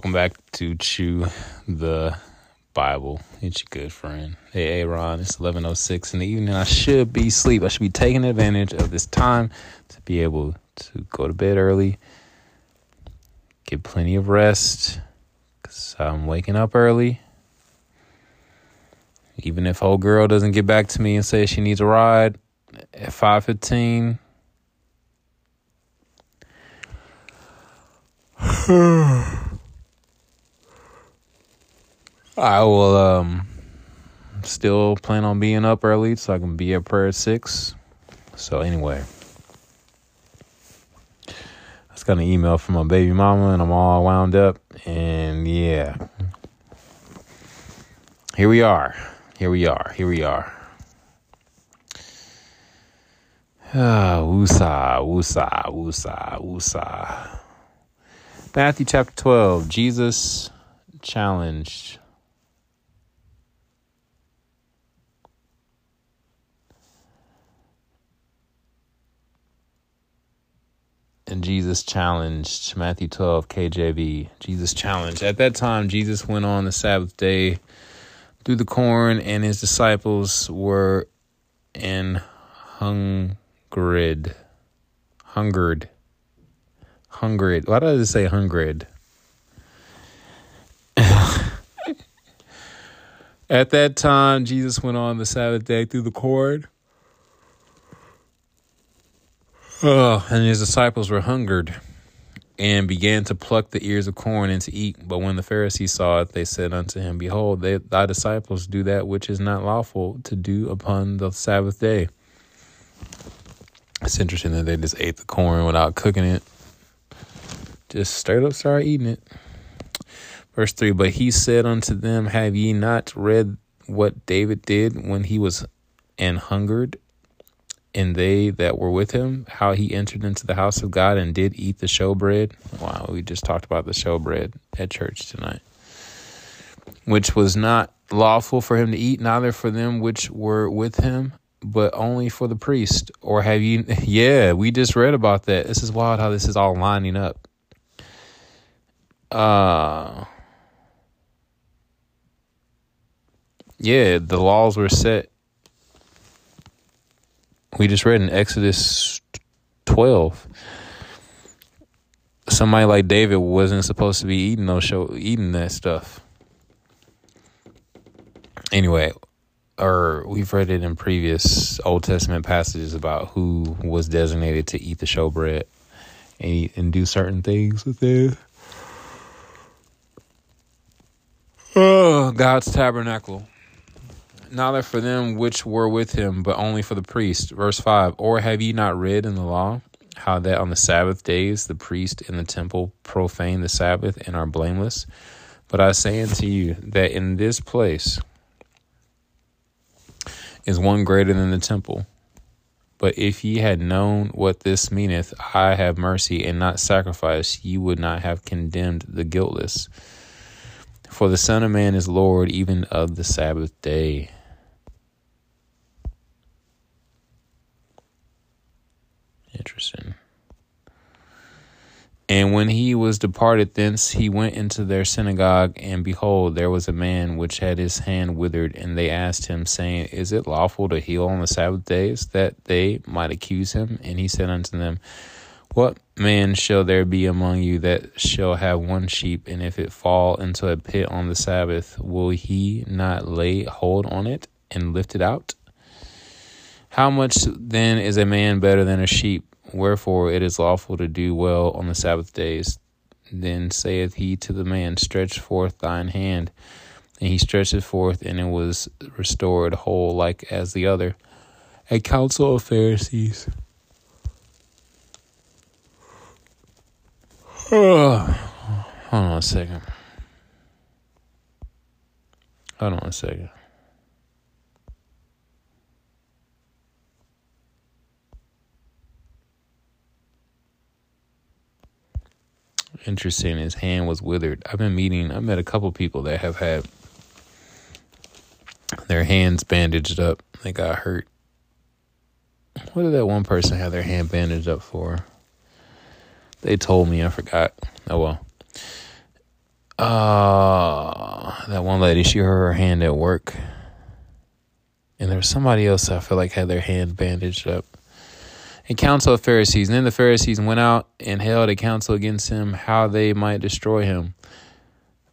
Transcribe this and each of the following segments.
Welcome back to Chew the Bible. It's your good friend. Hey, Aaron, it's 11.06 in the evening. I should be asleep. I should be taking advantage of this time to be able to go to bed early, get plenty of rest, because I'm waking up early. Even if old girl doesn't get back to me and say she needs a ride at 5.15, I will um still plan on being up early so I can be at prayer at six. So anyway. I just got an email from my baby mama and I'm all wound up and yeah. Here we are. Here we are. Here we are. Ah, woosah, woosah, woosah, woosah. Matthew chapter 12, Jesus challenged. And Jesus challenged, Matthew 12, KJV, Jesus challenged. At that time, Jesus went on the Sabbath day through the corn, and his disciples were in hungered. Hungered Hungered. Why did I say hungered? At that time, Jesus went on the Sabbath day through the corn. And his disciples were hungered and began to pluck the ears of corn and to eat. But when the Pharisees saw it, they said unto him, Behold, they, thy disciples do that which is not lawful to do upon the Sabbath day. It's interesting that they just ate the corn without cooking it. Just straight up started eating it. Verse 3 But he said unto them, Have ye not read what David did when he was and hungered, and they that were with him, how he entered into the house of God and did eat the showbread? Wow, we just talked about the showbread at church tonight. Which was not lawful for him to eat, neither for them which were with him, but only for the priest. Or have you? Yeah, we just read about that. This is wild how this is all lining up uh yeah, the laws were set. We just read in Exodus 12. Somebody like David wasn't supposed to be eating those show eating that stuff. Anyway, or we've read it in previous Old Testament passages about who was designated to eat the showbread and eat, and do certain things with it. Oh, God's tabernacle. Neither for them which were with him, but only for the priest. Verse 5 Or have ye not read in the law how that on the Sabbath days the priest in the temple profane the Sabbath and are blameless? But I say unto you that in this place is one greater than the temple. But if ye had known what this meaneth, I have mercy and not sacrifice, ye would not have condemned the guiltless. For the Son of Man is Lord even of the Sabbath day. Interesting. And when he was departed thence, he went into their synagogue, and behold, there was a man which had his hand withered. And they asked him, saying, Is it lawful to heal on the Sabbath days? That they might accuse him. And he said unto them, what man shall there be among you that shall have one sheep, and if it fall into a pit on the Sabbath, will he not lay hold on it and lift it out? How much then is a man better than a sheep? Wherefore it is lawful to do well on the Sabbath days. Then saith he to the man, Stretch forth thine hand. And he stretched it forth, and it was restored whole like as the other. A council of Pharisees. Hold on a second. Hold on a second. Interesting. His hand was withered. I've been meeting, I've met a couple people that have had their hands bandaged up. They got hurt. What did that one person have their hand bandaged up for? They told me, I forgot. Oh well. Uh, that one lady, she hurt her hand at work. And there was somebody else I feel like had their hand bandaged up. A council of Pharisees. And then the Pharisees went out and held a council against him, how they might destroy him.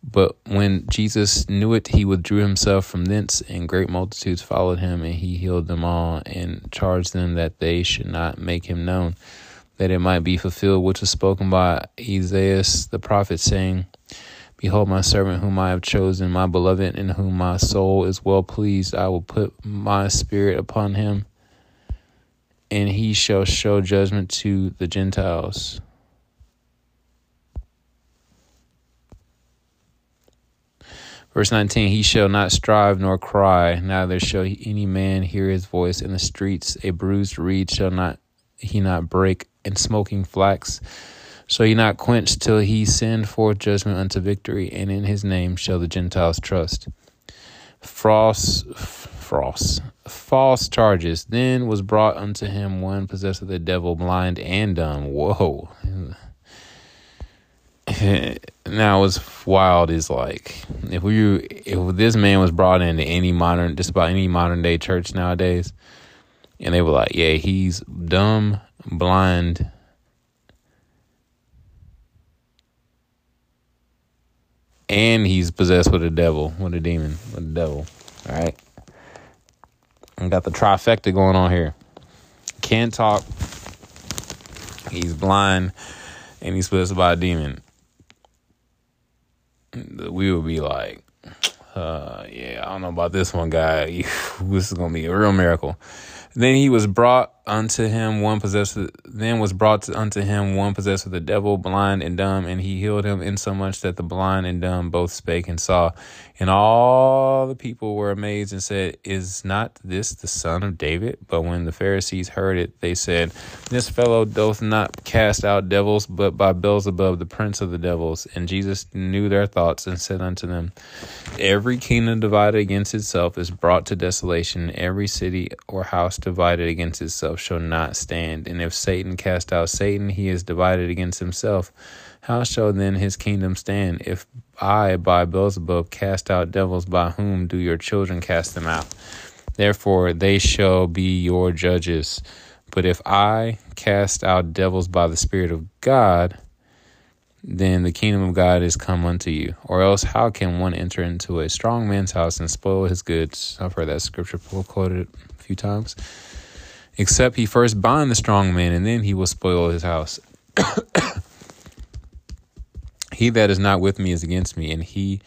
But when Jesus knew it, he withdrew himself from thence, and great multitudes followed him, and he healed them all, and charged them that they should not make him known, that it might be fulfilled which was spoken by Isaiah the prophet, saying, Behold, my servant whom I have chosen, my beloved, in whom my soul is well pleased. I will put my spirit upon him, and he shall show judgment to the Gentiles. Verse 19 He shall not strive nor cry, neither shall any man hear his voice in the streets. A bruised reed shall not he not break, and smoking flax shall he not quench till he send forth judgment unto victory, and in his name shall the Gentiles trust. Frost, frost, false charges. Then was brought unto him one possessed of the devil, blind and dumb. Whoa. now what's wild is like if we if this man was brought into any modern just about any modern day church nowadays and they were like yeah he's dumb blind and he's possessed with a devil with a demon with a devil all right got the trifecta going on here can't talk he's blind and he's possessed by a demon we would be like, uh, yeah, I don't know about this one guy. this is gonna be a real miracle. Then he was brought unto him one possessed then was brought unto him one possessed of the devil, blind and dumb, and he healed him insomuch that the blind and dumb both spake and saw. And all the people were amazed and said, Is not this the son of David? But when the Pharisees heard it, they said, This fellow doth not cast out devils, but by Beelzebub, the prince of the devils. And Jesus knew their thoughts and said unto them, Every kingdom divided against itself is brought to desolation, every city or house divided against itself shall not stand. And if Satan cast out Satan, he is divided against himself. How shall then his kingdom stand? If I, by Beelzebub, cast out devils, by whom do your children cast them out? Therefore, they shall be your judges. But if I cast out devils by the Spirit of God, then the kingdom of God is come unto you. Or else, how can one enter into a strong man's house and spoil his goods? I've heard that scripture quoted a few times. Except he first bind the strong man, and then he will spoil his house. He that is not with me is against me, and he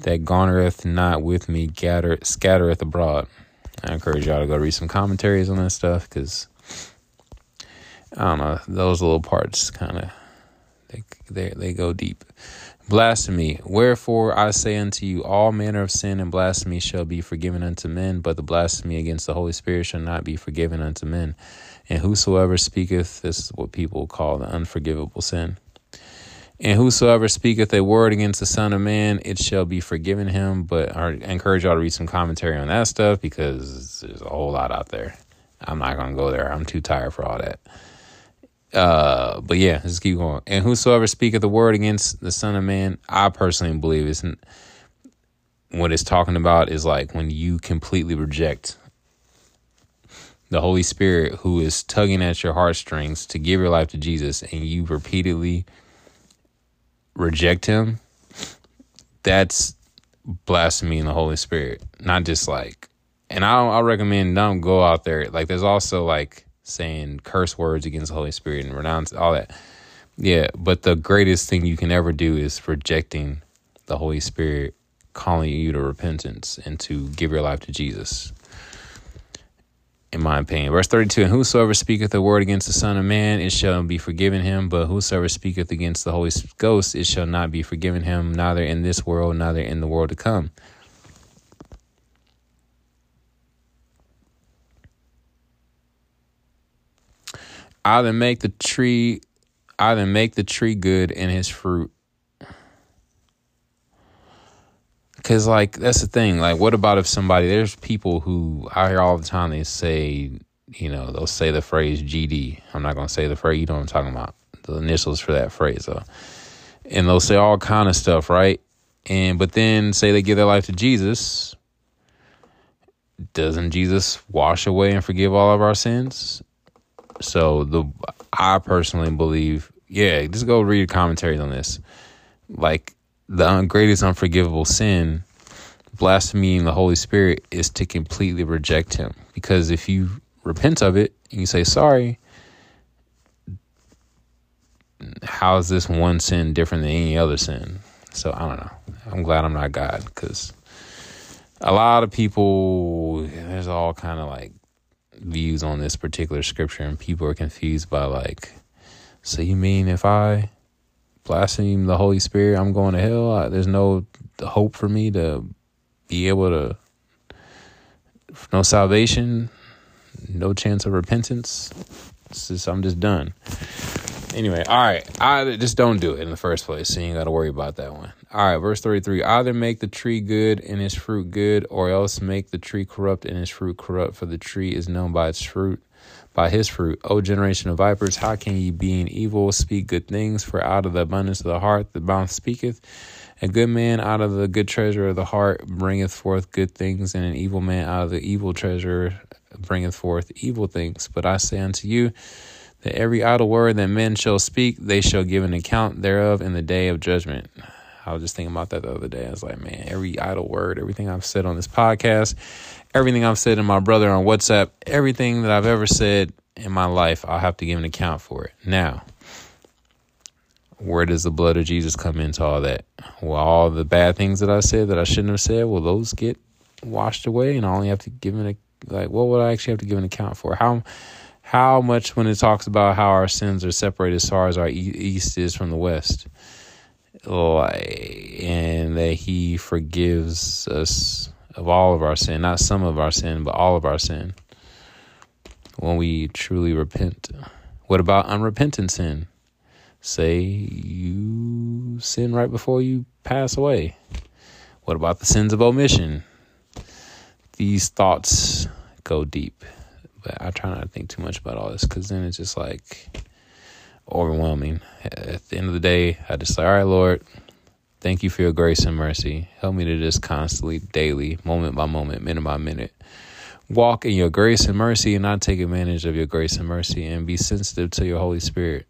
that garnereth not with me gather, scattereth abroad. I encourage y'all to go read some commentaries on that stuff because I don't know those little parts kind of they they they go deep. Blasphemy. Wherefore I say unto you, all manner of sin and blasphemy shall be forgiven unto men, but the blasphemy against the Holy Spirit shall not be forgiven unto men. And whosoever speaketh, this is what people call the unforgivable sin. And whosoever speaketh a word against the Son of Man, it shall be forgiven him. But I encourage y'all to read some commentary on that stuff because there's a whole lot out there. I'm not gonna go there. I'm too tired for all that. Uh, but yeah, let's keep going. And whosoever speaketh the word against the Son of Man, I personally believe it's what it's talking about is like when you completely reject the Holy Spirit who is tugging at your heartstrings to give your life to Jesus, and you repeatedly reject him, that's blasphemy in the Holy Spirit. Not just like, and I I recommend don't go out there. Like, there's also like saying curse words against the Holy Spirit and renounce all that. Yeah, but the greatest thing you can ever do is rejecting the Holy Spirit calling you to repentance and to give your life to Jesus in my opinion. Verse 32 And whosoever speaketh a word against the Son of Man, it shall be forgiven him. But whosoever speaketh against the Holy Ghost, it shall not be forgiven him, neither in this world, neither in the world to come. Either make the tree, either make the tree good in his fruit, Cause like that's the thing. Like, what about if somebody? There's people who I hear all the time. They say, you know, they'll say the phrase GD. I'm not gonna say the phrase. You know what I'm talking about. The initials for that phrase, though. And they'll say all kind of stuff, right? And but then say they give their life to Jesus, doesn't Jesus wash away and forgive all of our sins? So the I personally believe, yeah, just go read commentaries on this. Like the greatest unforgivable sin, blaspheming the Holy Spirit, is to completely reject Him. Because if you repent of it and you say sorry, how is this one sin different than any other sin? So I don't know. I'm glad I'm not God because a lot of people, there's all kind of like views on this particular scripture, and people are confused by like, so you mean if I blaspheme the Holy Spirit, I'm going to hell? There's no hope for me to be able to, no salvation, no chance of repentance. Just, I'm just done. Anyway, all right. I just don't do it in the first place, so you ain't got to worry about that one. All right, verse 33 Either make the tree good and its fruit good, or else make the tree corrupt and its fruit corrupt, for the tree is known by its fruit. By his fruit, O generation of vipers, how can ye, being evil, speak good things? For out of the abundance of the heart the mouth speaketh. A good man out of the good treasure of the heart bringeth forth good things, and an evil man out of the evil treasure bringeth forth evil things. But I say unto you, that every idle word that men shall speak, they shall give an account thereof in the day of judgment. I was just thinking about that the other day. I was like, man, every idle word, everything I've said on this podcast, everything I've said to my brother on WhatsApp, everything that I've ever said in my life, I'll have to give an account for it. Now, where does the blood of Jesus come into all that? Well, all the bad things that I said that I shouldn't have said, will those get washed away and I only have to give an like what would I actually have to give an account for? How how much when it talks about how our sins are separated as far as our east is from the west? like and that he forgives us of all of our sin, not some of our sin, but all of our sin. When we truly repent. What about unrepentant sin? Say you sin right before you pass away. What about the sins of omission? These thoughts go deep. But I try not to think too much about all this because then it's just like overwhelming. At the end of the day, I just say, all right, Lord, thank you for your grace and mercy. Help me to just constantly, daily, moment by moment, minute by minute, walk in your grace and mercy and not take advantage of your grace and mercy and be sensitive to your Holy Spirit,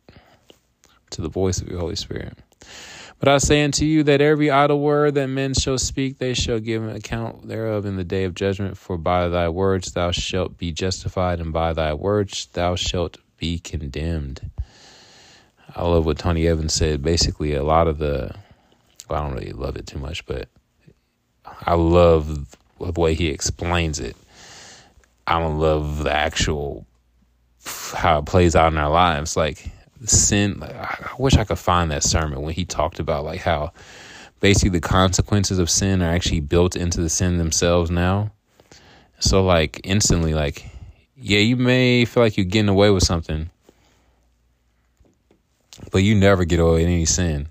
to the voice of your Holy Spirit. But I say unto you that every idle word that men shall speak, they shall give an account thereof in the day of judgment. For by thy words thou shalt be justified, and by thy words thou shalt be condemned. I love what Tony Evans said. Basically, a lot of the, well, I don't really love it too much, but I love the way he explains it. I don't love the actual how it plays out in our lives. Like sin, I wish I could find that sermon when he talked about like how basically the consequences of sin are actually built into the sin themselves now. So like instantly, like yeah, you may feel like you're getting away with something, but you never get away with any sin.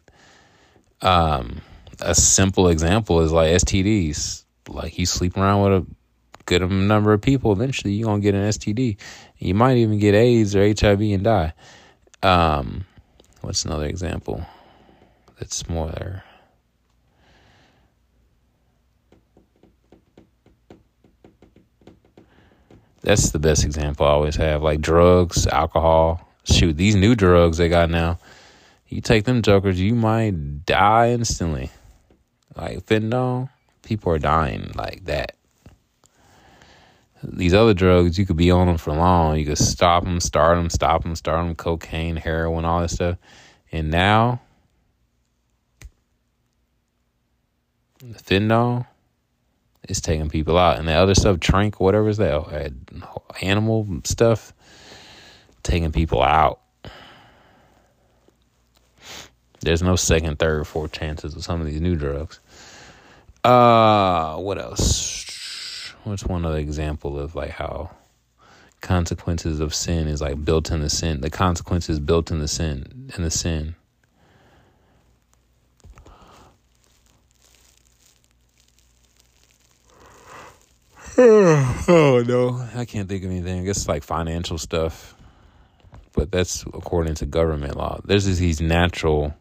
Um, a simple example is like STDs. Like you sleep around with a good number of people, eventually you're gonna get an STD. You might even get AIDS or HIV and die. Um, what's another example that's more That's the best example I always have. Like drugs, alcohol, shoot, these new drugs they got now, you take them jokers, you might die instantly. Like fentanyl, people are dying like that. These other drugs, you could be on them for long. You could stop them, start them, stop them, start them, cocaine, heroin, all that stuff. And now, the fentanyl is taking people out. And the other stuff, trank, whatever is that, animal stuff, taking people out. There's no second, third, fourth chances with some of these new drugs. Uh, what else? What's one other example of like how consequences of sin is like built in the sin? The consequences built in the sin in the sin. oh no, I can't think of anything. I guess like financial stuff but that's according to government law. There's these natural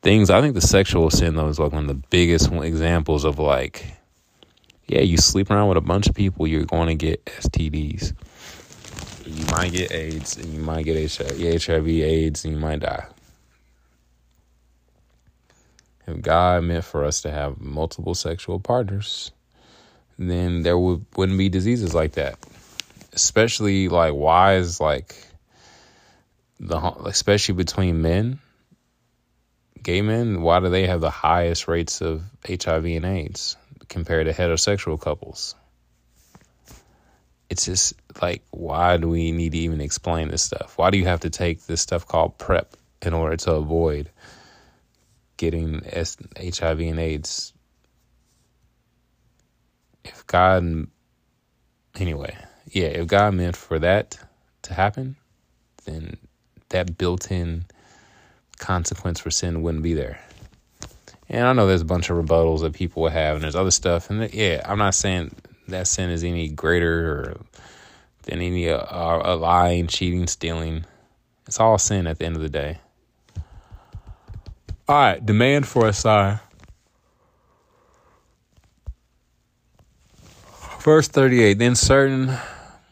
things. I think the sexual sin though is like one of the biggest examples of like, yeah, you sleep around with a bunch of people, you're going to get STDs. You might get AIDS, and you might get HIV, HIV AIDS, and you might die. If God meant for us to have multiple sexual partners, then there would, wouldn't be diseases like that. Especially like why is like the especially between men, gay men, why do they have the highest rates of HIV and AIDS compared to heterosexual couples? It's just like why do we need to even explain this stuff? Why do you have to take this stuff called PrEP in order to avoid getting HIV and AIDS if God, anyway, yeah, if God meant for that to happen, then that built in consequence for sin wouldn't be there. And I know there's a bunch of rebuttals that people would have, and there's other stuff. And yeah, I'm not saying that sin is any greater than any uh, uh, lying, cheating, stealing. It's all sin at the end of the day. All right, demand for a sign. Verse 38 Then certain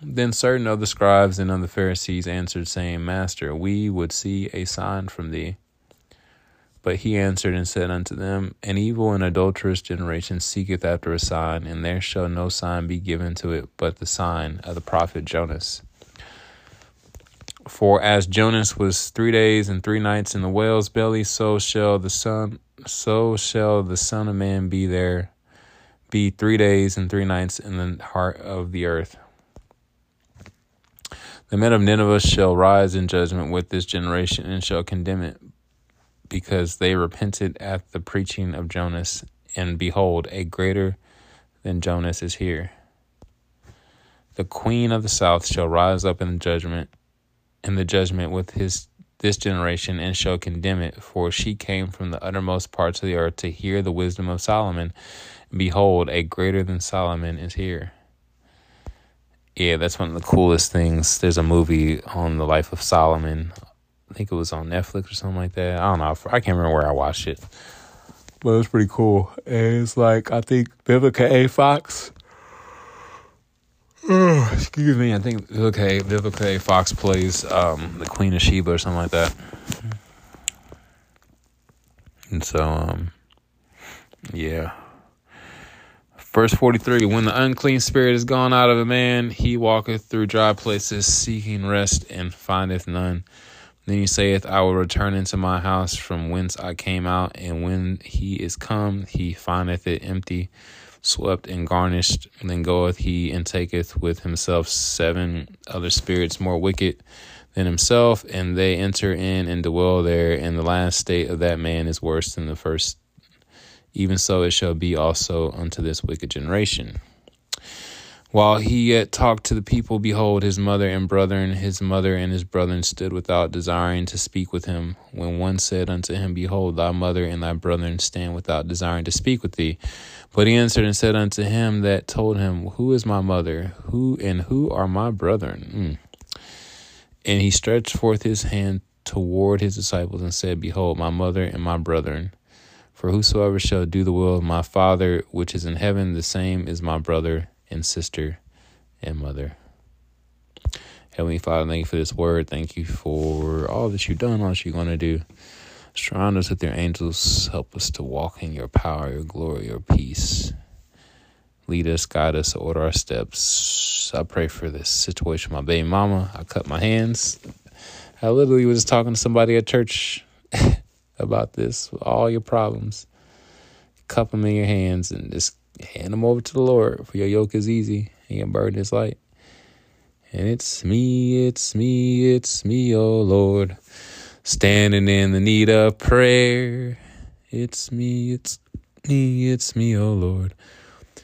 then certain of the scribes and of the Pharisees answered, saying, Master, we would see a sign from thee. But he answered and said unto them, An evil and adulterous generation seeketh after a sign, and there shall no sign be given to it but the sign of the prophet Jonas. For as Jonas was three days and three nights in the whale's belly, so shall the son so shall the Son of Man be there be three days and three nights in the heart of the earth. The men of Nineveh shall rise in judgment with this generation and shall condemn it, because they repented at the preaching of Jonas, and behold, a greater than Jonas is here. The queen of the south shall rise up in judgment, in the judgment with his this generation, and shall condemn it, for she came from the uttermost parts of the earth to hear the wisdom of Solomon. Behold, a greater than Solomon is here. Yeah, that's one of the coolest things. There's a movie on the life of Solomon. I think it was on Netflix or something like that. I don't know. I can't remember where I watched it. But it was pretty cool. And it's like, I think Vivica A. Fox. Excuse me. I think okay, Vivica A. Fox plays um, the Queen of Sheba or something like that. And so, um, yeah. Verse 43 When the unclean spirit is gone out of a man, he walketh through dry places, seeking rest, and findeth none. Then he saith, I will return into my house from whence I came out, and when he is come, he findeth it empty, swept and garnished. Then goeth he and taketh with himself seven other spirits more wicked than himself, and they enter in and dwell there. And the last state of that man is worse than the first even so it shall be also unto this wicked generation. While he yet talked to the people, behold, his mother and brethren, his mother and his brethren stood without, desiring to speak with him. When one said unto him, Behold, thy mother and thy brethren stand without, desiring to speak with thee. But he answered and said unto him that told him, Who is my mother? Who and who are my brethren? Mm. And he stretched forth his hand toward his disciples and said, Behold, my mother and my brethren. For whosoever shall do the will of my Father which is in heaven, the same is my brother and sister and mother. Heavenly Father, thank you for this word. Thank you for all that you've done, all that you're going to do. Surround us with your angels. Help us to walk in your power, your glory, your peace. Lead us, guide us, order our steps. I pray for this situation. My baby mama, I cut my hands. I literally was talking to somebody at church about this, all your problems. Cup them in your hands and just hand them over to the Lord, for your yoke is easy and your burden is light. And it's me, it's me, it's me, oh Lord, standing in the need of prayer. It's me, it's me, it's me, oh Lord,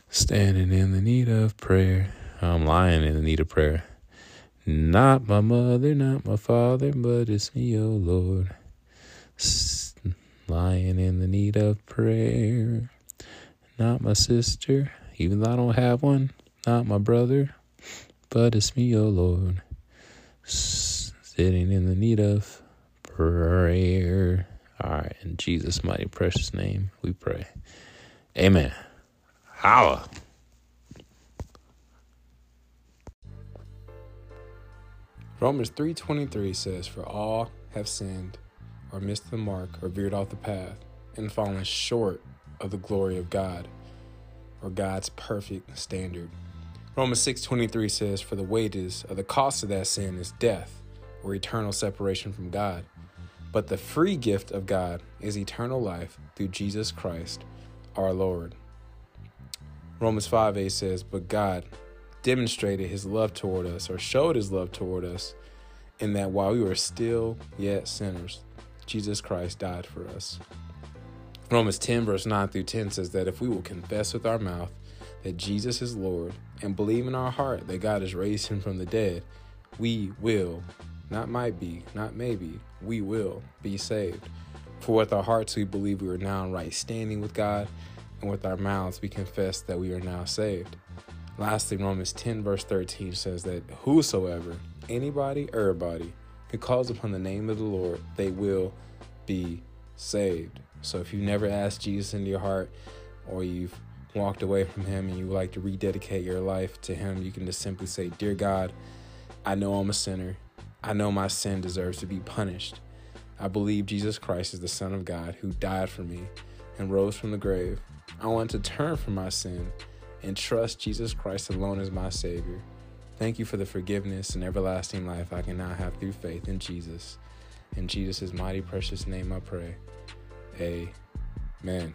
standing in the need of prayer. I'm lying in the need of prayer. Not my mother, not my father, but it's me, oh Lord lying in the need of prayer. Not my sister, even though I don't have one. Not my brother, but it's me, oh Lord, sitting in the need of prayer. All right, in Jesus' mighty precious name, we pray. Amen. Holla. Romans 3:23 says, "For all have sinned, or missed the mark, or veered off the path, and fallen short of the glory of God, or God's perfect standard." Romans 6:23 says, "For the wages of the cost of that sin is death, or eternal separation from God, but the free gift of God is eternal life through Jesus Christ, our Lord." Romans 5:8 says, "But God demonstrated his love toward us or showed his love toward us in that while we were still yet sinners, Jesus Christ died for us. Romans 10, verse 9 through 10 says that if we will confess with our mouth that Jesus is Lord and believe in our heart that God has raised him from the dead, we will, not might be, not maybe, we will be saved. For with our hearts we believe we are now in right standing with God, and with our mouths we confess that we are now saved. Lastly, Romans 10, verse 13 says that whosoever, anybody, everybody, who calls upon the name of the Lord, they will be saved. So if you've never asked Jesus into your heart or you've walked away from him and you would like to rededicate your life to him, you can just simply say, Dear God, I know I'm a sinner. I know my sin deserves to be punished. I believe Jesus Christ is the Son of God who died for me and rose from the grave. I want to turn from my sin and trust Jesus Christ alone as my Savior. Thank you for the forgiveness and everlasting life I can now have through faith in Jesus. In Jesus' mighty precious name I pray. Amen.